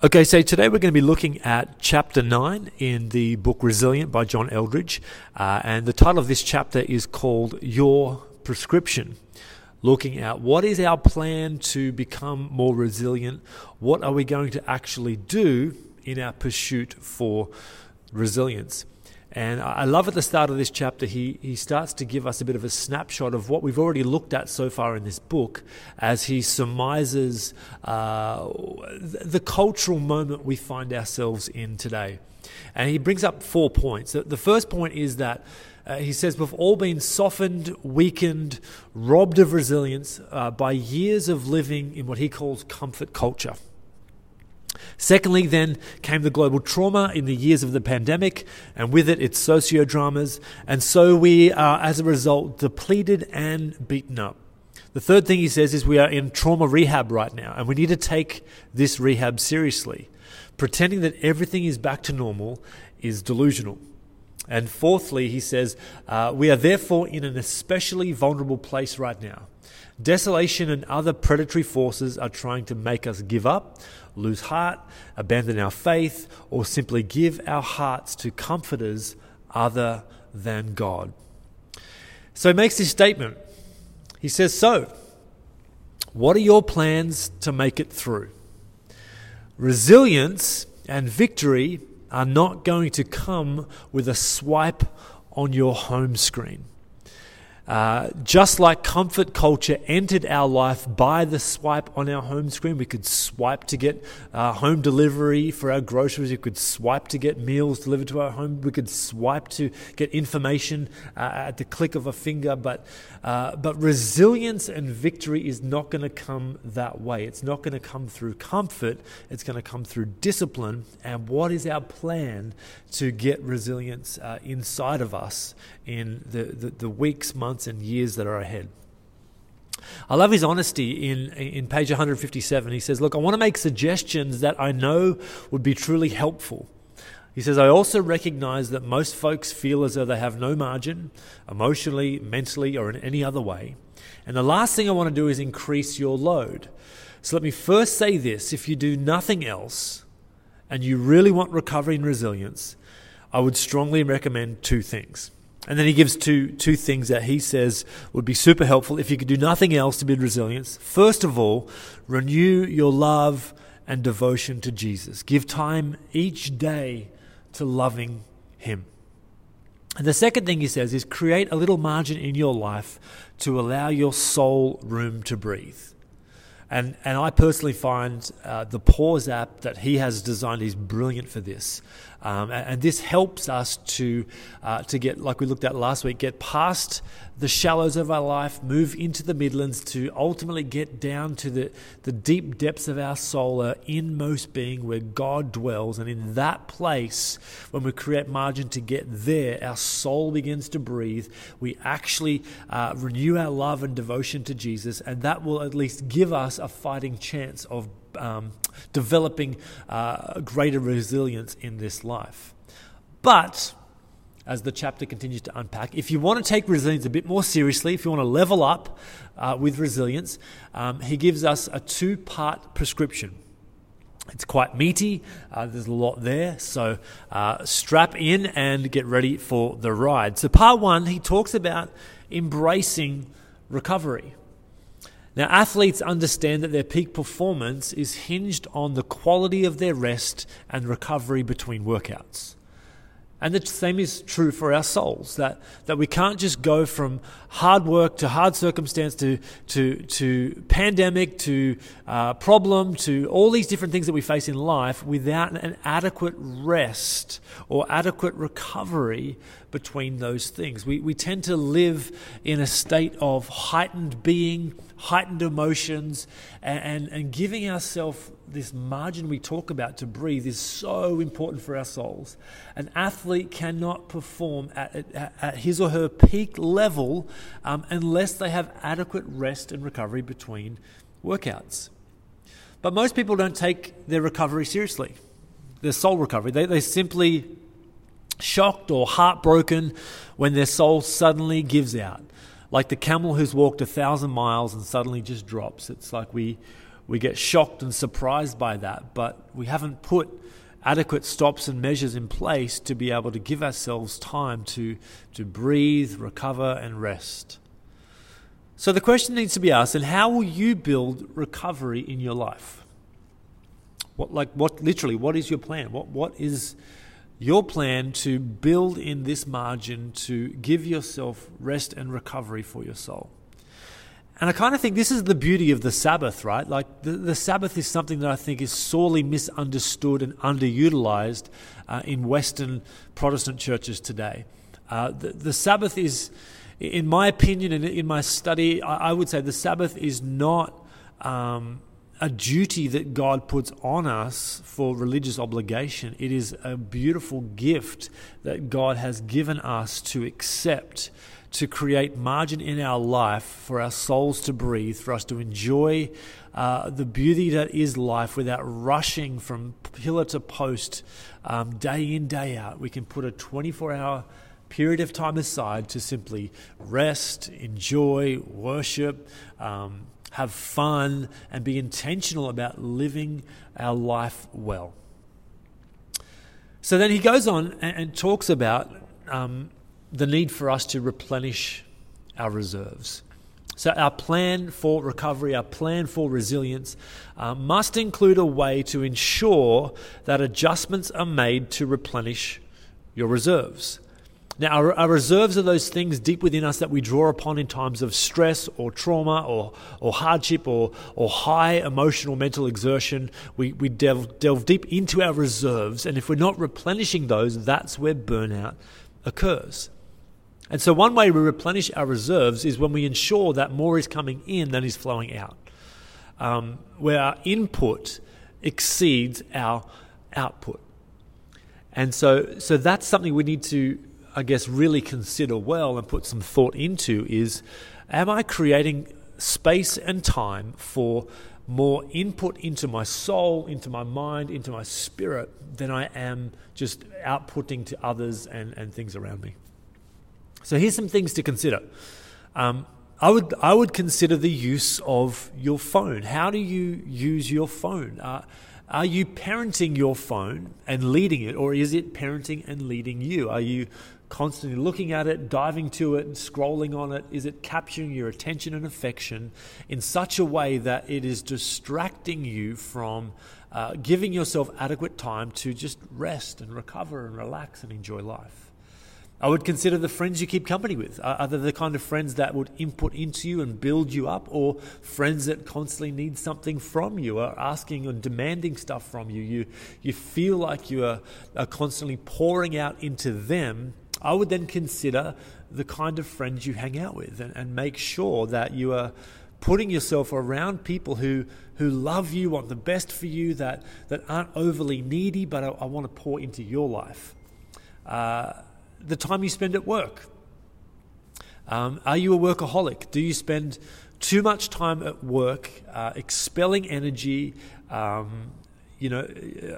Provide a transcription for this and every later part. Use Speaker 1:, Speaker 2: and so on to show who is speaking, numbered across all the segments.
Speaker 1: Okay, so today we're going to be looking at chapter 9 in the book Resilient by John Eldredge. Uh, and the title of this chapter is called Your Prescription. Looking at what is our plan to become more resilient? What are we going to actually do in our pursuit for resilience? And I love at the start of this chapter, he, he starts to give us a bit of a snapshot of what we've already looked at so far in this book as he surmises uh, the cultural moment we find ourselves in today. And he brings up four points. The first point is that uh, he says, We've all been softened, weakened, robbed of resilience uh, by years of living in what he calls comfort culture. Secondly, then came the global trauma in the years of the pandemic, and with it, its sociodramas. And so we are, as a result, depleted and beaten up. The third thing he says is we are in trauma rehab right now, and we need to take this rehab seriously. Pretending that everything is back to normal is delusional. And fourthly, he says, uh, we are therefore in an especially vulnerable place right now. Desolation and other predatory forces are trying to make us give up, lose heart, abandon our faith, or simply give our hearts to comforters other than God. So he makes this statement. He says, So, what are your plans to make it through? Resilience and victory are not going to come with a swipe on your home screen. Uh, just like comfort culture entered our life by the swipe on our home screen, we could swipe to get uh, home delivery for our groceries. We could swipe to get meals delivered to our home. We could swipe to get information uh, at the click of a finger. But, uh, but resilience and victory is not going to come that way. It's not going to come through comfort. It's going to come through discipline. And what is our plan to get resilience uh, inside of us in the, the, the weeks, months, months and years that are ahead. I love his honesty in, in page 157. He says, Look, I want to make suggestions that I know would be truly helpful. He says, I also recognize that most folks feel as though they have no margin, emotionally, mentally, or in any other way. And the last thing I want to do is increase your load. So let me first say this if you do nothing else and you really want recovery and resilience, I would strongly recommend two things. And then he gives two, two things that he says would be super helpful if you could do nothing else to build resilience. First of all, renew your love and devotion to Jesus. Give time each day to loving him. And the second thing he says is create a little margin in your life to allow your soul room to breathe. And, and I personally find uh, the Pause app that he has designed is brilliant for this. Um, and, and, this helps us to, uh, to get, like we looked at last week, get past the shallows of our life, move into the Midlands to ultimately get down to the, the deep depths of our soul, our inmost being where God dwells. And in that place, when we create margin to get there, our soul begins to breathe. We actually uh, renew our love and devotion to Jesus, and that will at least give us a fighting chance of um, developing uh, greater resilience in this life. But as the chapter continues to unpack. If you want to take resilience a bit more seriously, if you want to level up uh, with resilience, um, he gives us a two part prescription. It's quite meaty, uh, there's a lot there, so uh, strap in and get ready for the ride. So, part one, he talks about embracing recovery. Now, athletes understand that their peak performance is hinged on the quality of their rest and recovery between workouts. And the same is true for our souls that, that we can't just go from hard work to hard circumstance to, to, to pandemic to uh, problem to all these different things that we face in life without an adequate rest or adequate recovery between those things. We, we tend to live in a state of heightened being heightened emotions, and, and, and giving ourselves this margin we talk about to breathe is so important for our souls. An athlete cannot perform at, at, at his or her peak level um, unless they have adequate rest and recovery between workouts. But most people don't take their recovery seriously, their soul recovery. They, they simply shocked or heartbroken when their soul suddenly gives out like the camel who's walked a thousand miles and suddenly just drops. It's like we, we get shocked and surprised by that, but we haven't put adequate stops and measures in place to be able to give ourselves time to, to breathe, recover, and rest. So the question needs to be asked, and how will you build recovery in your life? What like what literally what is your plan? What what is your plan to build in this margin to give yourself rest and recovery for your soul? And I kind of think this is the beauty of the Sabbath, right? Like the, the Sabbath is something that I think is sorely misunderstood and underutilized uh, in Western Protestant churches today. Uh, the, the, Sabbath is, in my opinion and in my study, I, I would say the Sabbath is not um, a duty that God puts on us for religious obligation. It is a beautiful gift that God has given us to accept to create margin in our life for our souls to breathe, for us to enjoy uh, the beauty that is life without rushing from pillar to post um, day in, day out. We can put a 24 hour period of time aside to simply rest, enjoy, worship, um, have fun, and be intentional about living our life well. So then he goes on and, and talks about um, the need for us to replenish our reserves. So, our plan for recovery, our plan for resilience, uh, must include a way to ensure that adjustments are made to replenish your reserves. Now, our, reserves are those things deep within us that we draw upon in times of stress or trauma or, or hardship or, or high emotional mental exertion. We, we delve, delve deep into our reserves, and if we're not replenishing those, that's where burnout occurs. And so, one way we replenish our reserves is when we ensure that more is coming in than is flowing out, um, where our input exceeds our output. And so, so that's something we need to, I guess, really consider well and put some thought into is am I creating space and time for more input into my soul, into my mind, into my spirit than I am just outputting to others and, and things around me? So here's some things to consider. Um, I would I would consider the use of your phone. How do you use your phone? Uh, are you parenting your phone and leading it, or is it parenting and leading you? Are you constantly looking at it, diving to it, and scrolling on it? Is it capturing your attention and affection in such a way that it is distracting you from uh, giving yourself adequate time to just rest and recover and relax and enjoy life? I would consider the friends you keep company with. Are they the kind of friends that would input into you and build you up, or friends that constantly need something from you, are asking and demanding stuff from you? You, you feel like you are, are constantly pouring out into them. I would then consider the kind of friends you hang out with and, and make sure that you are putting yourself around people who, who love you, want the best for you, that, that aren't overly needy, but I, I want to pour into your life. Uh, the time you spend at work. Um, are you a workaholic? Do you spend too much time at work uh, expelling energy, um, you know,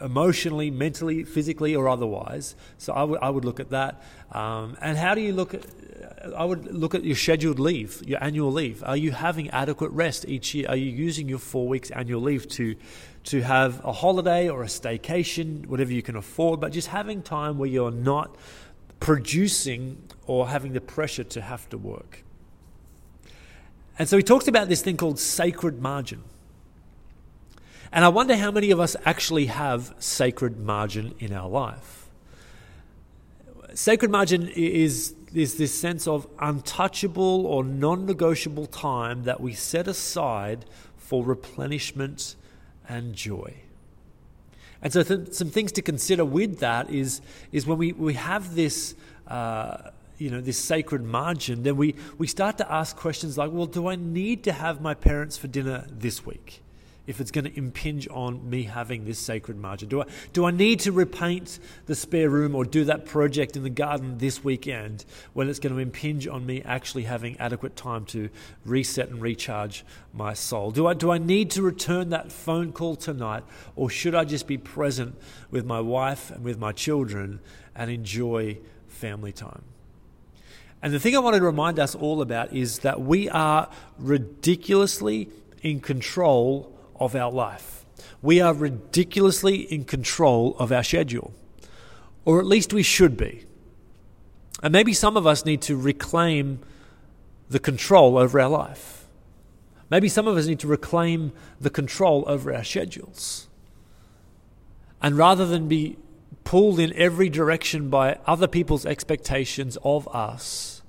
Speaker 1: emotionally, mentally, physically, or otherwise? So I would I would look at that. Um, and how do you look at? I would look at your scheduled leave, your annual leave. Are you having adequate rest each year? Are you using your four weeks annual leave to to have a holiday or a staycation, whatever you can afford, but just having time where you're not producing or having the pressure to have to work. And so he talks about this thing called sacred margin. And I wonder how many of us actually have sacred margin in our life. Sacred margin is, is this sense of untouchable or non negotiable time that we set aside for replenishment and joy. And so, th- some things to consider with that is, is when we, we have this, uh, you know, this sacred margin, then we, we start to ask questions like, well, do I need to have my parents for dinner this week? If it's going to impinge on me having this sacred margin? Do I, do I need to repaint the spare room or do that project in the garden this weekend when it's going to impinge on me actually having adequate time to reset and recharge my soul? Do I, do I need to return that phone call tonight or should I just be present with my wife and with my children and enjoy family time? And the thing I wanted to remind us all about is that we are ridiculously in control of our life. We are ridiculously in control of our schedule, or at least we should be. And maybe some of us need to reclaim the control over our life. Maybe some of us need to reclaim the control over our schedules. And rather than be pulled in every direction by other people's expectations of us,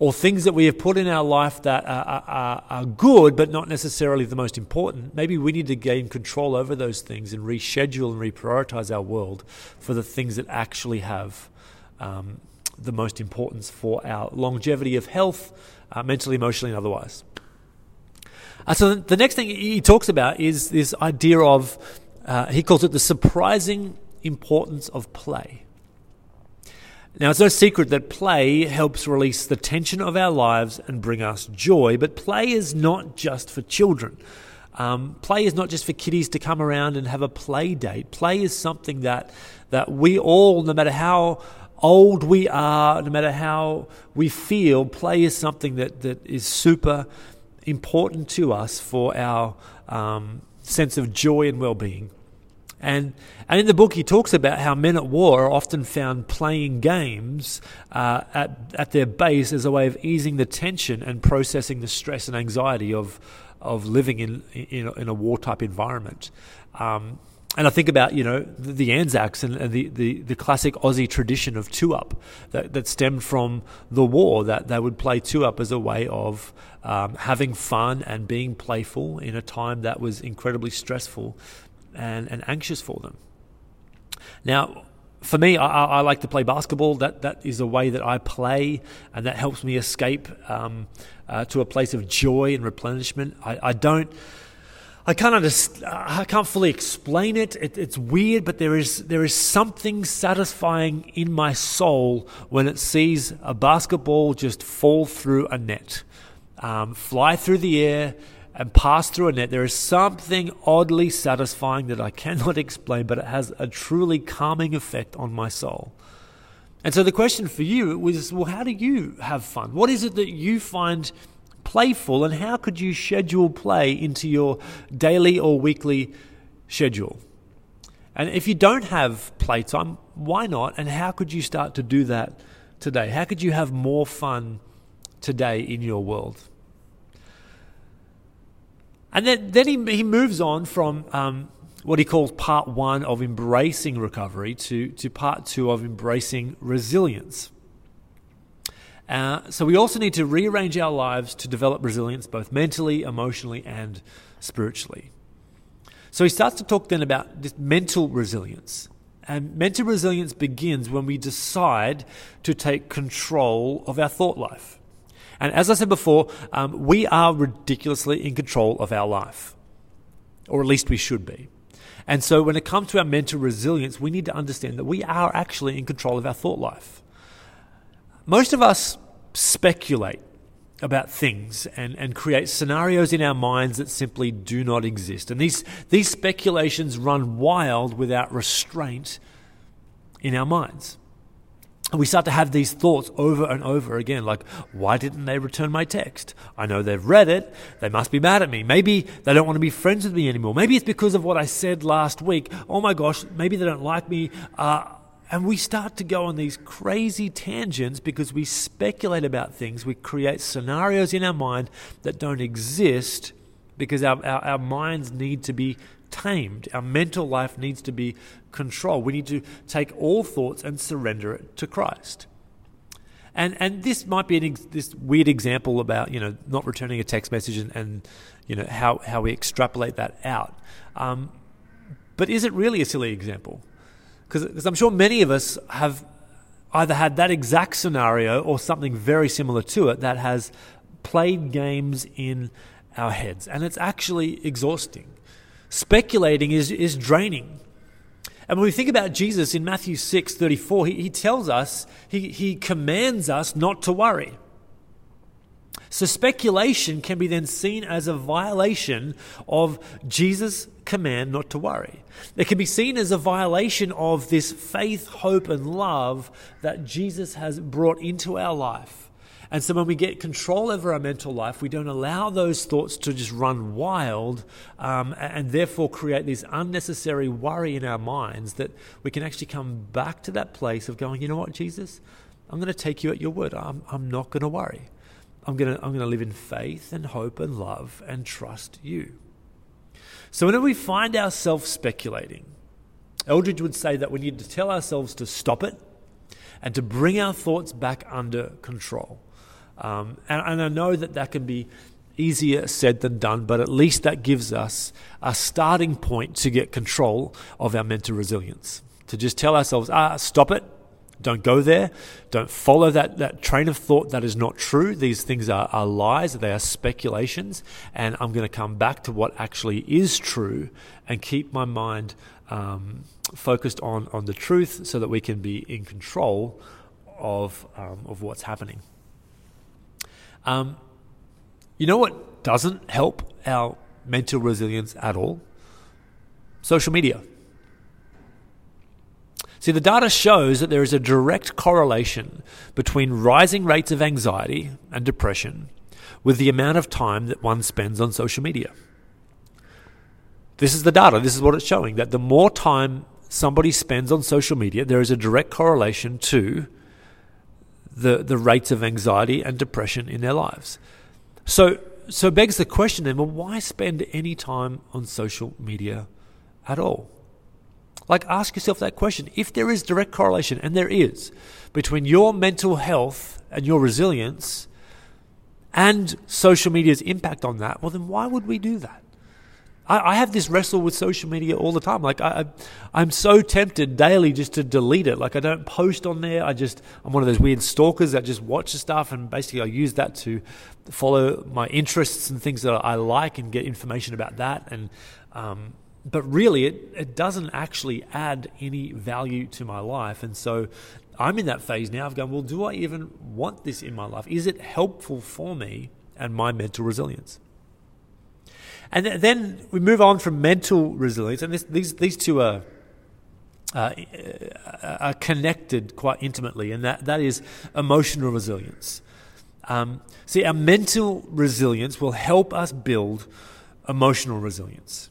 Speaker 1: or things that we have put in our life that are, are, are, good but not necessarily the most important, maybe we need to gain control over those things and reschedule and reprioritize our world for the things that actually have um, the most importance for our longevity of health, uh, mentally, emotionally, and otherwise. Uh, so the next thing he talks about is this idea of, uh, he calls it the surprising importance of play. Now, it's no secret that play helps release the tension of our lives and bring us joy, but play is not just for children. Um, play is not just for kiddies to come around and have a play date. Play is something that, that we all, no matter how old we are, no matter how we feel, play is something that, that is super important to us for our um, sense of joy and well being. And, and in the book, he talks about how men at war are often found playing games uh, at, at their base as a way of easing the tension and processing the stress and anxiety of, of living in, in, in a war type environment. Um, and I think about you know the, the Anzacs and, and the, the, the, classic Aussie tradition of two up that, that stemmed from the war that they would play two up as a way of um, having fun and being playful in a time that was incredibly stressful and, and anxious for them. Now, for me, I, I, like to play basketball. That that is a way that I play, and that helps me escape um, uh, to a place of joy and replenishment. I, I don't. I can't understand, I can't fully explain it. it. It's weird, but there is there is something satisfying in my soul when it sees a basketball just fall through a net, um, fly through the air, and pass through a net, there is something oddly satisfying that I cannot explain, but it has a truly calming effect on my soul. And so the question for you was well, how do you have fun? What is it that you find playful, and how could you schedule play into your daily or weekly schedule? And if you don't have playtime, why not? And how could you start to do that today? How could you have more fun today in your world? And then, then he, he moves on from um, what he calls part one of embracing recovery to, to part two of embracing resilience. Uh, so we also need to rearrange our lives to develop resilience both mentally, emotionally, and spiritually. So he starts to talk then about this mental resilience. And mental resilience begins when we decide to take control of our thought life. And as I said before, um, we are ridiculously in control of our life, or at least we should be. And so when it comes to our mental resilience, we need to understand that we are actually in control of our thought life. Most of us speculate about things and, and create scenarios in our minds that simply do not exist. And these, these speculations run wild without restraint in our minds. We start to have these thoughts over and over again, like, why didn't they return my text? I know they've read it. They must be mad at me. Maybe they don't want to be friends with me anymore. Maybe it's because of what I said last week. Oh my gosh, maybe they don't like me. Uh, and we start to go on these crazy tangents because we speculate about things. We create scenarios in our mind that don't exist because our, our, our minds need to be tamed. Our mental life needs to be controlled. We need to take all thoughts and surrender it to Christ. And and this might be ex- this weird example about you know not returning a text message and, and you know how how we extrapolate that out. Um, but is it really a silly example? Because I'm sure many of us have either had that exact scenario or something very similar to it that has played games in our heads, and it's actually exhausting. Speculating is, is draining. And when we think about Jesus in Matthew 6 34, he, he tells us, he, he commands us not to worry. So speculation can be then seen as a violation of Jesus' command not to worry. It can be seen as a violation of this faith, hope, and love that Jesus has brought into our life. And so when we get control over our mental life, we don't allow those thoughts to just run wild um, and therefore create this unnecessary worry in our minds that we can actually come back to that place of going, you know what, Jesus, I'm going to take you at your word. I'm, I'm not going to worry. I'm going to, I'm going to live in faith and hope and love and trust you. So whenever we find ourselves speculating, Eldredge would say that we need to tell ourselves to stop it and to bring our thoughts back under control. Um, and, and I know that that can be easier said than done, but at least that gives us a starting point to get control of our mental resilience. To just tell ourselves, ah, stop it, don't go there. Don't follow that, that train of thought that is not true. These things are, are lies, they are speculations. And I'm going to come back to what actually is true and keep my mind um, focused on, on the truth so that we can be in control of, um, of what's happening. Um, you know what doesn't help our mental resilience at all? Social media. See, the data shows that there is a direct correlation between rising rates of anxiety and depression with the amount of time that one spends on social media. This is the data, this is what it's showing that the more time somebody spends on social media, there is a direct correlation to the, the rates of anxiety and depression in their lives. So, so begs the question then, well, why spend any time on social media at all? Like, ask yourself that question. If there is direct correlation, and there is, between your mental health and your resilience and social media's impact on that, well, then why would we do that? I, I have this wrestle with social media all the time. Like, I, I'm so tempted daily just to delete it. Like, I don't post on there. I just, I'm one of those weird stalkers that just watch the stuff, and basically, I use that to follow my interests and things that I like and get information about that. And, um, but really, it, it doesn't actually add any value to my life. And so I'm in that phase now of going, well, do I even want this in my life? Is it helpful for me and my mental resilience? And then we move on from mental resilience, and this, these, these two are, uh, are connected quite intimately, and that, that is emotional resilience. Um, see, our mental resilience will help us build emotional resilience.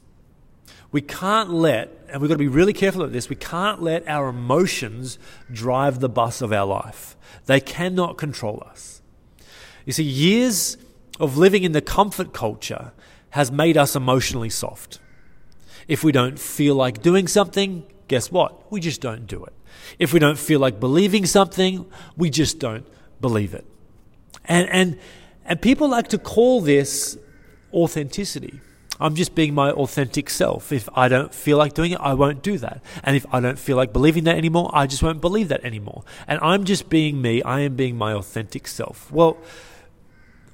Speaker 1: We can't let, and we've got to be really careful at this, we can't let our emotions drive the bus of our life. They cannot control us. You see, years of living in the comfort culture has made us emotionally soft. If we don't feel like doing something, guess what? We just don't do it. If we don't feel like believing something, we just don't believe it. And, and, and people like to call this authenticity. I'm just being my authentic self. If I don't feel like doing it, I won't do that. And if I don't feel like believing that anymore, I just won't believe that anymore. And I'm just being me. I am being my authentic self. Well,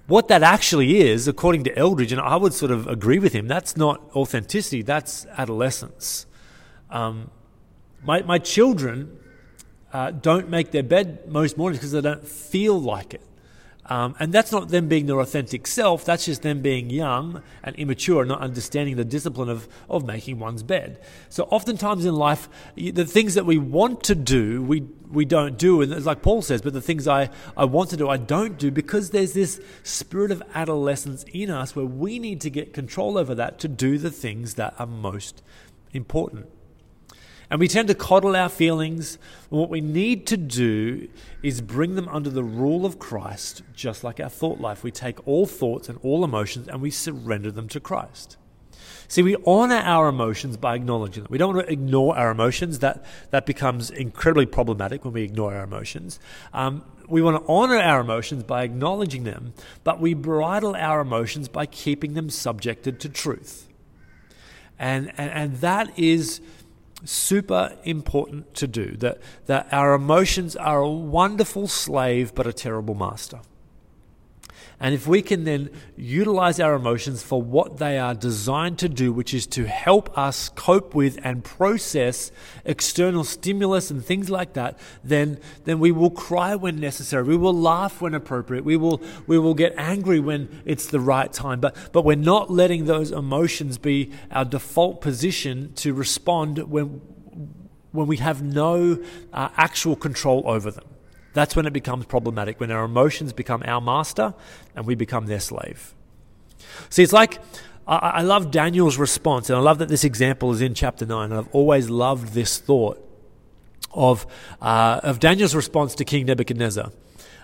Speaker 1: what that actually is, according to Eldredge, and I would sort of agree with him, that's not authenticity, that's adolescence. Um, my, my children uh, don't make their bed most mornings because they don't feel like it. Um, and that's not them being their authentic self, that's just them being young and immature, not understanding the discipline of, of making one's bed. So, oftentimes in life, the things that we want to do, we, we don't do. And it's like Paul says, but the things I, I want to do, I don't do because there's this spirit of adolescence in us where we need to get control over that to do the things that are most important. And we tend to coddle our feelings. what we need to do is bring them under the rule of Christ, just like our thought life. We take all thoughts and all emotions and we surrender them to Christ. See, we honor our emotions by acknowledging them. We don't want to ignore our emotions. That, that becomes incredibly problematic when we ignore our emotions. Um, we want to honor our emotions by acknowledging them, but we bridle our emotions by keeping them subjected to truth. And, and, and that is super important to do. That, that our emotions are a wonderful slave but a terrible master. And if we can then utilize our emotions for what they are designed to do, which is to help us cope with and process external stimulus and things like that, then, then we will cry when necessary. We will laugh when appropriate. We will, we will get angry when it's the right time. But, but we're not letting those emotions be our default position to respond when, when we have no uh, actual control over them. That's when it becomes problematic, when our emotions become our master and we become their slave. See, it's like I, love Daniel's response, and I love that this example is in chapter 9, and I've always loved this thought of, uh, of Daniel's response to King Nebuchadnezzar.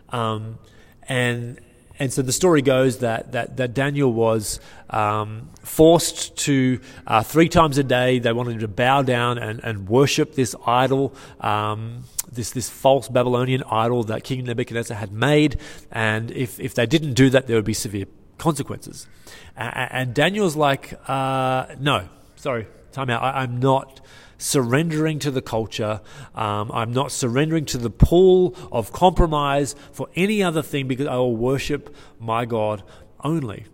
Speaker 1: Um, and and so the story goes that that, that Daniel was um, forced to uh, three times a day. They wanted him to bow down and, and worship this idol, um, this this false Babylonian idol that King Nebuchadnezzar had made. And if if they didn't do that, there would be severe consequences. And, and Daniel's like, uh, no, sorry, time out. I, I'm not surrendering to the culture. Um, I'm not surrendering to the pool of compromise for any other thing because I will worship my God only.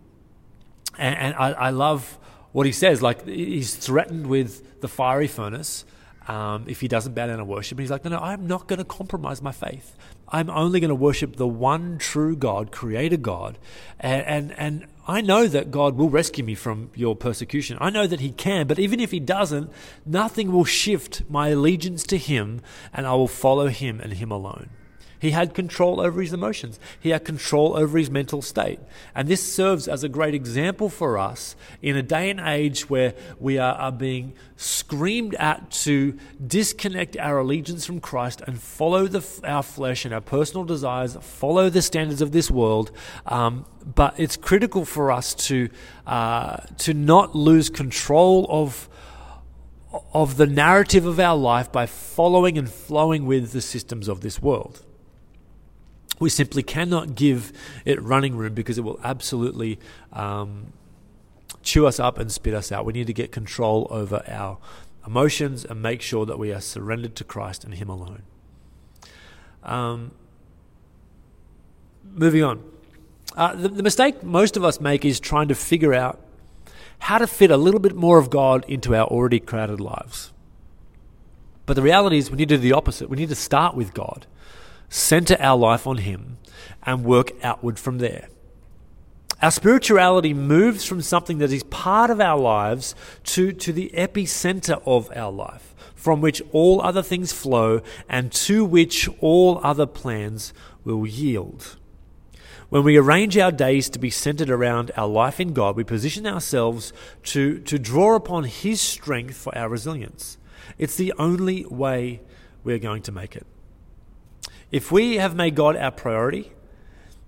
Speaker 1: And, and I, I, love what he says. Like he's threatened with the fiery furnace. Um, if he doesn't bow down and worship, and he's like, no, no, I'm not going to compromise my faith. I'm only going to worship the one true God, Creator God, and and, and I know that God will rescue me from your persecution. I know that He can, but even if He doesn't, nothing will shift my allegiance to Him, and I will follow Him and Him alone. He had control over his emotions. He had control over his mental state. And this serves as a great example for us in a day and age where we are, are being screamed at to disconnect our allegiance from Christ and follow the, our flesh and our personal desires, follow the standards of this world. Um, but it's critical for us to, uh, to not lose control of of the narrative of our life by following and flowing with the systems of this world. We simply cannot give it running room because it will absolutely um, chew us up and spit us out. We need to get control over our emotions and make sure that we are surrendered to Christ and Him alone. Um, moving on. Uh, the, the mistake most of us make is trying to figure out how to fit a little bit more of God into our already crowded lives. But the reality is, we need to do the opposite. We need to start with God center our life on Him, and work outward from there. Our spirituality moves from something that is part of our lives to, to the epicenter of our life, from which all other things flow and to which all other plans will yield. When we arrange our days to be centered around our life in God, we position ourselves to, to draw upon His strength for our resilience. It's the only way we're going to make it. If we have made God our priority,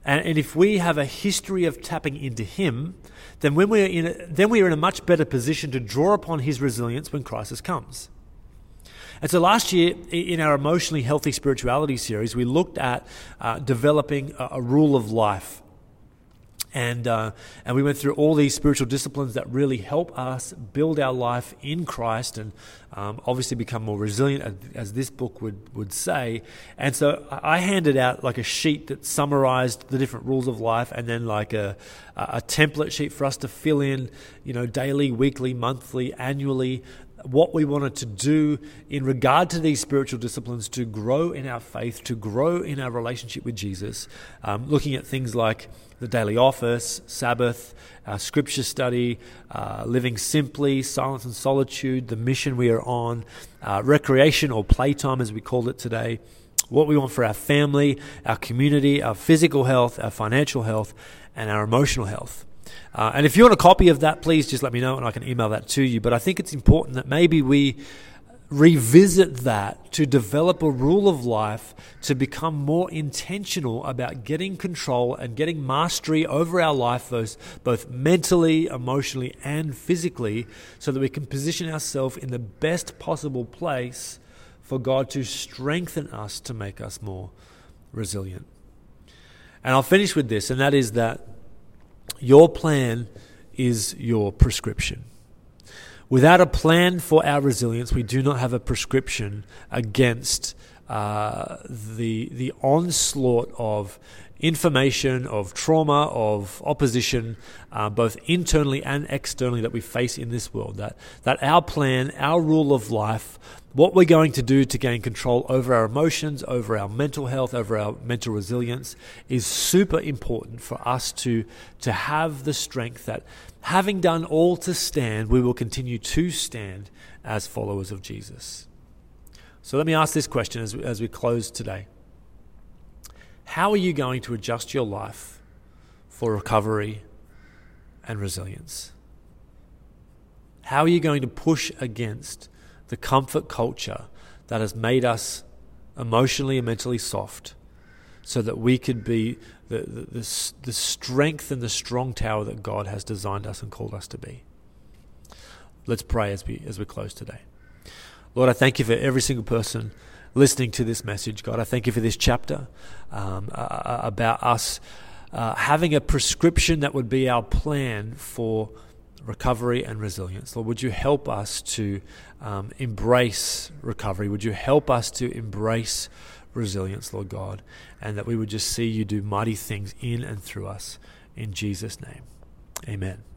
Speaker 1: and, and if we have a history of tapping into Him, then when we're in a, then we are in a much better position to draw upon His resilience when crisis comes. And so last year, in our emotionally healthy spirituality series, we looked at uh, developing a, a rule of life and, uh, and we went through all these spiritual disciplines that really help us build our life in Christ and um, obviously become more resilient, as, as, this book would, would say. And so I handed out like a sheet that summarized the different rules of life and then like a, a template sheet for us to fill in, you know, daily, weekly, monthly, annually, what we wanted to do in regard to these spiritual disciplines to grow in our faith, to grow in our relationship with Jesus, um, looking at things like the daily office, Sabbath, our scripture study, uh, living simply, silence and solitude, the mission we are on, uh, recreation or playtime as we call it today, what we want for our family, our community, our physical health, our financial health, and our emotional health. Uh, and if you want a copy of that, please just let me know and I can email that to you. But I think it's important that maybe we revisit that to develop a rule of life to become more intentional about getting control and getting mastery over our life, both, both mentally, emotionally, and physically, so that we can position ourselves in the best possible place for God to strengthen us to make us more resilient. And I'll finish with this, and that is that your plan is your prescription. Without a plan for our resilience, we do not have a prescription against uh, the the onslaught of information, of trauma, of opposition, uh, both internally and externally that we face in this world. That that our plan, our rule of life, what we're going to do to gain control over our emotions, over our mental health, over our mental resilience is super important for us to, to have the strength that having done all to stand, we will continue to stand as followers of Jesus. So let me ask this question as, as we close today. how are you going to adjust your life for recovery and resilience? How are you going to push against the comfort culture that has made us emotionally and mentally soft so that we could be the, the, the, the strength and the strong tower that God has designed us and called us to be? Let's pray as we, as we close today. Lord, I thank you for every single person listening to this message, God. I thank you for this chapter um, uh, about us uh, having a prescription that would be our plan for recovery and resilience. Lord, would you help us to um, embrace recovery? Would you help us to embrace resilience, Lord God, and that we would just see you do mighty things in and through us. In Jesus' name, amen.